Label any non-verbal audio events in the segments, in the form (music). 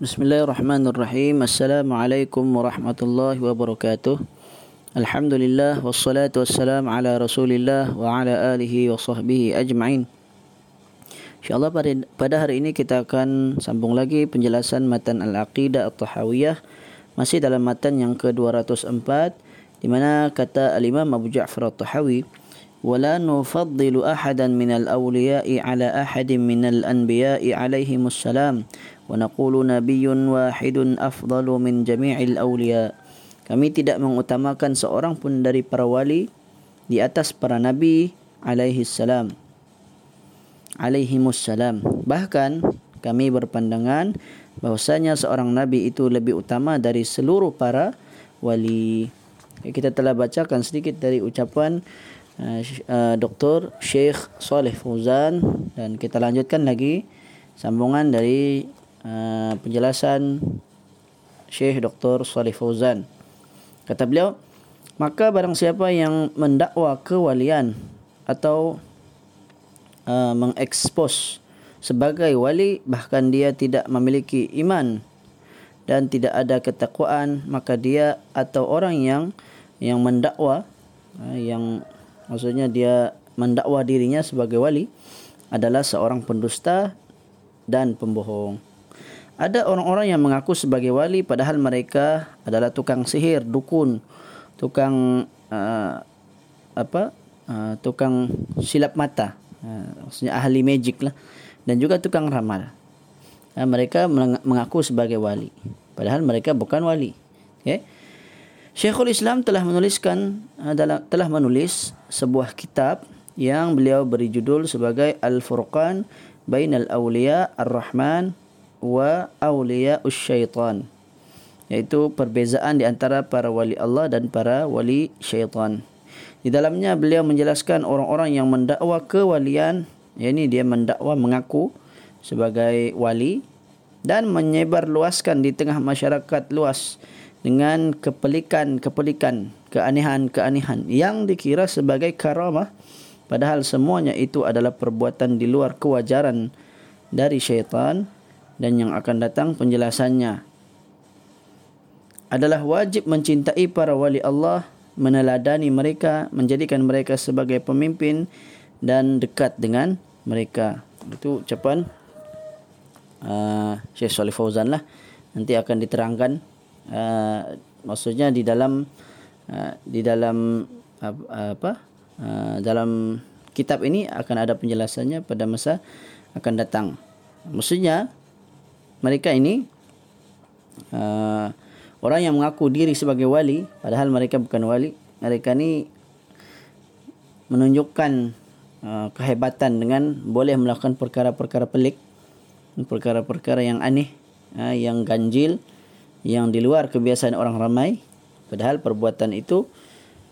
Bismillahirrahmanirrahim. Assalamualaikum warahmatullahi wabarakatuh. Alhamdulillah wassalatu wassalamu ala Rasulillah wa ala alihi wa sahbihi ajma'in. Insyaallah pada pada hari ini kita akan sambung lagi penjelasan matan Al-Aqidah At-Tahawiyah masih dalam matan yang ke-204 di mana kata Al-Imam Abu Ja'far At-Tahawi ولا نفضل أحدا من الأولياء على أحد من الأنبياء عليهم السلام ونقول نبي واحد أفضل من جميع الأولياء kami tidak mengutamakan seorang pun dari para wali di atas para nabi alaihi salam alaihi salam bahkan kami berpandangan bahwasanya seorang nabi itu lebih utama dari seluruh para wali kita telah bacakan sedikit dari ucapan uh, uh, Dr. Sheikh Saleh Fauzan dan kita lanjutkan lagi sambungan dari uh, penjelasan Syekh Dr. Saleh Fauzan. Kata beliau, maka barang siapa yang mendakwa kewalian atau uh, mengekspos sebagai wali bahkan dia tidak memiliki iman dan tidak ada ketakwaan maka dia atau orang yang yang mendakwa uh, yang maksudnya dia mendakwa dirinya sebagai wali adalah seorang pendusta dan pembohong. Ada orang-orang yang mengaku sebagai wali padahal mereka adalah tukang sihir, dukun, tukang uh, apa? Uh, tukang silap mata. Uh, maksudnya ahli magic lah dan juga tukang ramal. Uh, mereka mengaku sebagai wali padahal mereka bukan wali. Okay? Syekhul Islam telah menuliskan dalam telah menulis sebuah kitab yang beliau beri judul sebagai Al-Furqan Bainal Awliya Ar-Rahman wa awliya syaitan iaitu perbezaan di antara para wali Allah dan para wali syaitan. Di dalamnya beliau menjelaskan orang-orang yang mendakwa kewalian, yakni dia mendakwa mengaku sebagai wali dan menyebar luaskan di tengah masyarakat luas dengan kepelikan-kepelikan, keanehan-keanehan yang dikira sebagai karamah. Padahal semuanya itu adalah perbuatan di luar kewajaran dari syaitan dan yang akan datang penjelasannya adalah wajib mencintai para wali Allah, meneladani mereka, menjadikan mereka sebagai pemimpin dan dekat dengan mereka. Itu ucapan uh, Syekh Salih Fauzan lah. Nanti akan diterangkan uh, maksudnya di dalam uh, di dalam uh, apa uh, dalam kitab ini akan ada penjelasannya pada masa akan datang. Maksudnya mereka ini uh, orang yang mengaku diri sebagai wali padahal mereka bukan wali mereka ni menunjukkan uh, kehebatan dengan boleh melakukan perkara-perkara pelik perkara-perkara yang aneh uh, yang ganjil yang di luar kebiasaan orang ramai. Padahal perbuatan itu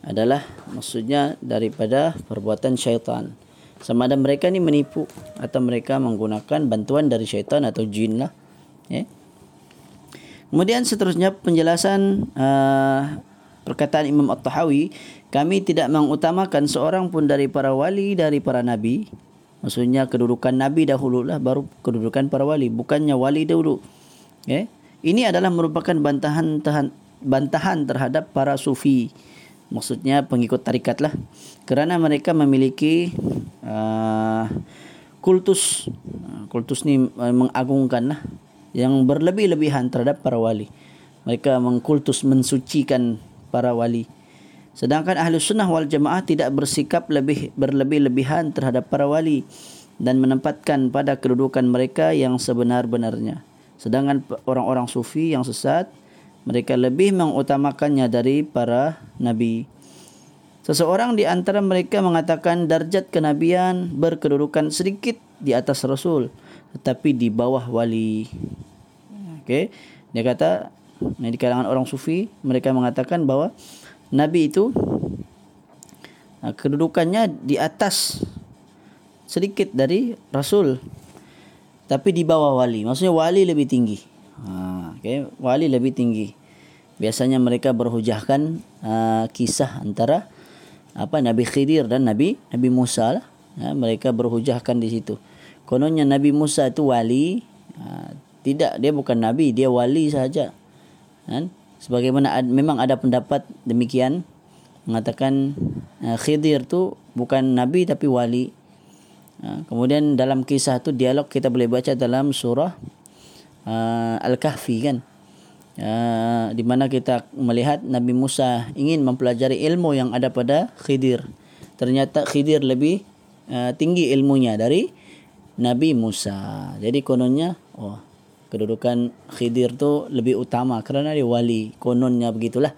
adalah maksudnya daripada perbuatan syaitan. Sama ada mereka ni menipu atau mereka menggunakan bantuan dari syaitan atau jin lah Ya. Kemudian seterusnya penjelasan uh, perkataan Imam At-Tahawi, kami tidak mengutamakan seorang pun dari para wali dari para nabi. Maksudnya kedudukan nabi dahulu lah baru kedudukan para wali, bukannya wali dahulu. Ya. Ini adalah merupakan bantahan tahan, bantahan terhadap para sufi. Maksudnya pengikut tarikat lah. Kerana mereka memiliki uh, kultus. Kultus ni uh, mengagungkan lah yang berlebih-lebihan terhadap para wali. Mereka mengkultus mensucikan para wali. Sedangkan ahli sunnah wal jamaah tidak bersikap lebih berlebih-lebihan terhadap para wali dan menempatkan pada kedudukan mereka yang sebenar-benarnya. Sedangkan orang-orang sufi yang sesat, mereka lebih mengutamakannya dari para nabi. Seseorang di antara mereka mengatakan darjat kenabian berkedudukan sedikit di atas Rasul tetapi di bawah wali. Okey. Dia kata di kalangan orang sufi mereka mengatakan bahawa nabi itu kedudukannya di atas sedikit dari rasul tapi di bawah wali. Maksudnya wali lebih tinggi. Ha, okey, wali lebih tinggi. Biasanya mereka berhujahkan uh, kisah antara apa Nabi Khidir dan Nabi Nabi Musa lah. Ha, mereka berhujahkan di situ kononnya Nabi Musa itu wali ha, Tidak, dia bukan nabi, dia wali saja. Kan? Sebagaimana ad, memang ada pendapat demikian mengatakan uh, Khidir tu bukan nabi tapi wali. Uh, kemudian dalam kisah tu dialog kita boleh baca dalam surah uh, Al-Kahfi kan. Uh, di mana kita melihat Nabi Musa ingin mempelajari ilmu yang ada pada Khidir. Ternyata Khidir lebih uh, tinggi ilmunya dari Nabi Musa. Jadi kononnya, oh, kedudukan Khidir tu lebih utama kerana dia wali. Kononnya begitulah.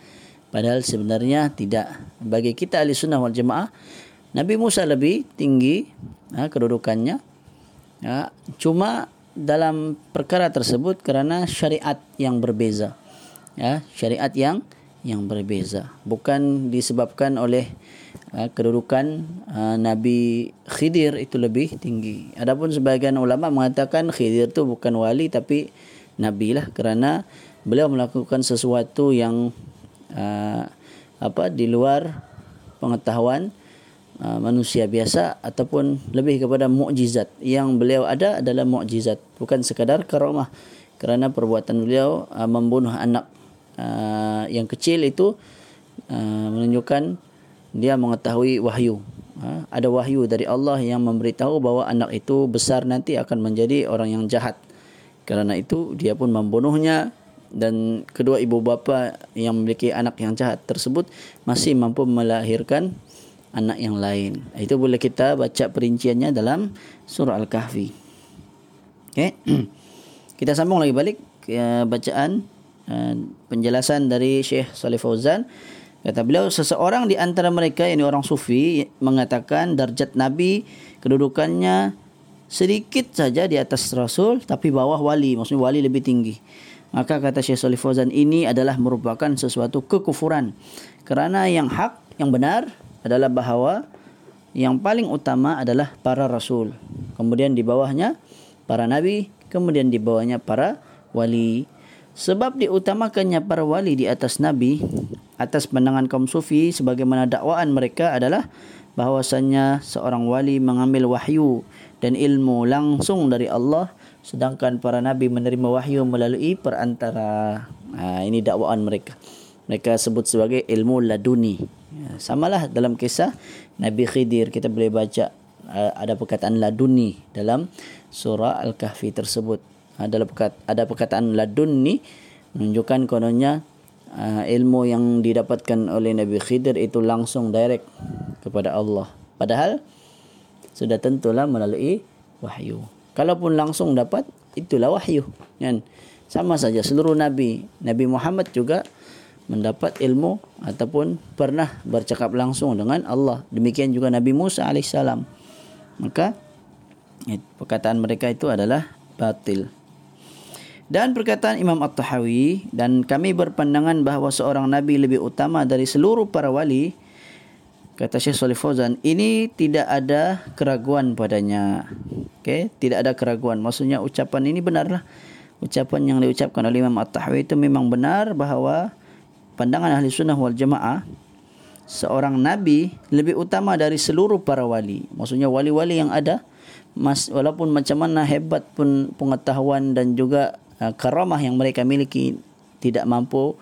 Padahal sebenarnya tidak. Bagi kita ahli sunnah wal jemaah, Nabi Musa lebih tinggi uh, kedudukannya. Uh, cuma dalam perkara tersebut kerana syariat yang berbeza ya syariat yang yang berbeza bukan disebabkan oleh uh, kedudukan uh, Nabi Khidir itu lebih tinggi. Adapun sebagian ulama mengatakan Khidir itu bukan wali tapi nabi lah kerana beliau melakukan sesuatu yang uh, apa di luar pengetahuan manusia biasa ataupun lebih kepada mukjizat. Yang beliau ada adalah mukjizat bukan sekadar karamah. Kerana perbuatan beliau uh, membunuh anak yang kecil itu menunjukkan dia mengetahui wahyu uh, ada wahyu dari Allah yang memberitahu bahawa anak itu besar nanti akan menjadi orang yang jahat kerana itu dia pun membunuhnya dan kedua ibu bapa yang memiliki anak yang jahat tersebut masih mampu melahirkan anak yang lain. Itu boleh kita baca perinciannya dalam surah Al-Kahfi. Okay. (clears throat) kita sambung lagi balik ke bacaan uh, penjelasan dari Syekh Salih Fauzan. Kata beliau, seseorang di antara mereka, ini orang sufi, mengatakan darjat Nabi, kedudukannya sedikit saja di atas Rasul, tapi bawah wali. Maksudnya wali lebih tinggi. Maka kata Syekh Salih Fauzan, ini adalah merupakan sesuatu kekufuran. Kerana yang hak, yang benar, adalah bahawa yang paling utama adalah para rasul. Kemudian di bawahnya para nabi, kemudian di bawahnya para wali. Sebab diutamakannya para wali di atas nabi atas pandangan kaum sufi sebagaimana dakwaan mereka adalah bahawasanya seorang wali mengambil wahyu dan ilmu langsung dari Allah sedangkan para nabi menerima wahyu melalui perantara. Ha, ini dakwaan mereka. Mereka sebut sebagai ilmu laduni. Ya, samalah dalam kisah Nabi Khidir kita boleh baca uh, ada perkataan laduni dalam surah Al-Kahfi tersebut. Perkataan ada perkataan laduni menunjukkan kononnya uh, ilmu yang didapatkan oleh Nabi Khidir itu langsung direct kepada Allah. Padahal sudah tentulah melalui wahyu. Kalaupun langsung dapat itulah wahyu. Kan? Sama saja seluruh nabi, Nabi Muhammad juga mendapat ilmu ataupun pernah bercakap langsung dengan Allah. Demikian juga Nabi Musa alaihissalam. Maka eh, perkataan mereka itu adalah batil. Dan perkataan Imam At-Tahawi dan kami berpandangan bahawa seorang nabi lebih utama dari seluruh para wali kata Syekh Salih Fauzan ini tidak ada keraguan padanya. Okey, tidak ada keraguan. Maksudnya ucapan ini benarlah. Ucapan yang diucapkan oleh Imam At-Tahawi itu memang benar bahawa pandangan ahli sunnah wal jamaah seorang nabi lebih utama dari seluruh para wali maksudnya wali-wali yang ada mas, walaupun macam mana hebat pun pengetahuan dan juga karamah yang mereka miliki tidak mampu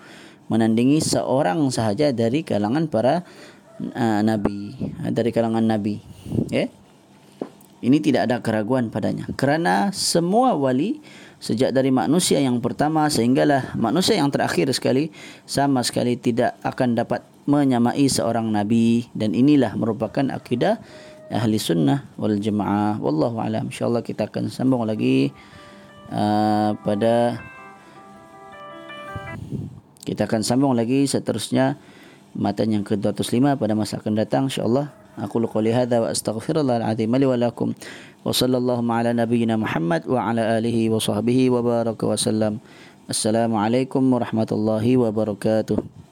menandingi seorang sahaja dari kalangan para uh, nabi. Uh, dari kalangan nabi. Ya? Ini tidak ada keraguan padanya. Kerana semua wali sejak dari manusia yang pertama sehinggalah manusia yang terakhir sekali sama sekali tidak akan dapat menyamai seorang nabi. Dan inilah merupakan akidah ahli sunnah wal jamaah. Wallahu alam. Insyaallah kita akan sambung lagi uh, pada kita akan sambung lagi seterusnya matan yang ke-205 pada masa akan datang insyaallah. Aku qouli hadza wa astaghfirullah alazim li wa lakum. Wa sallallahu ala nabiyyina muhammad wa ala alihi wa sahbihi wa baraka wa sallam. Assalamu alaikum warahmatullahi wabarakatuh.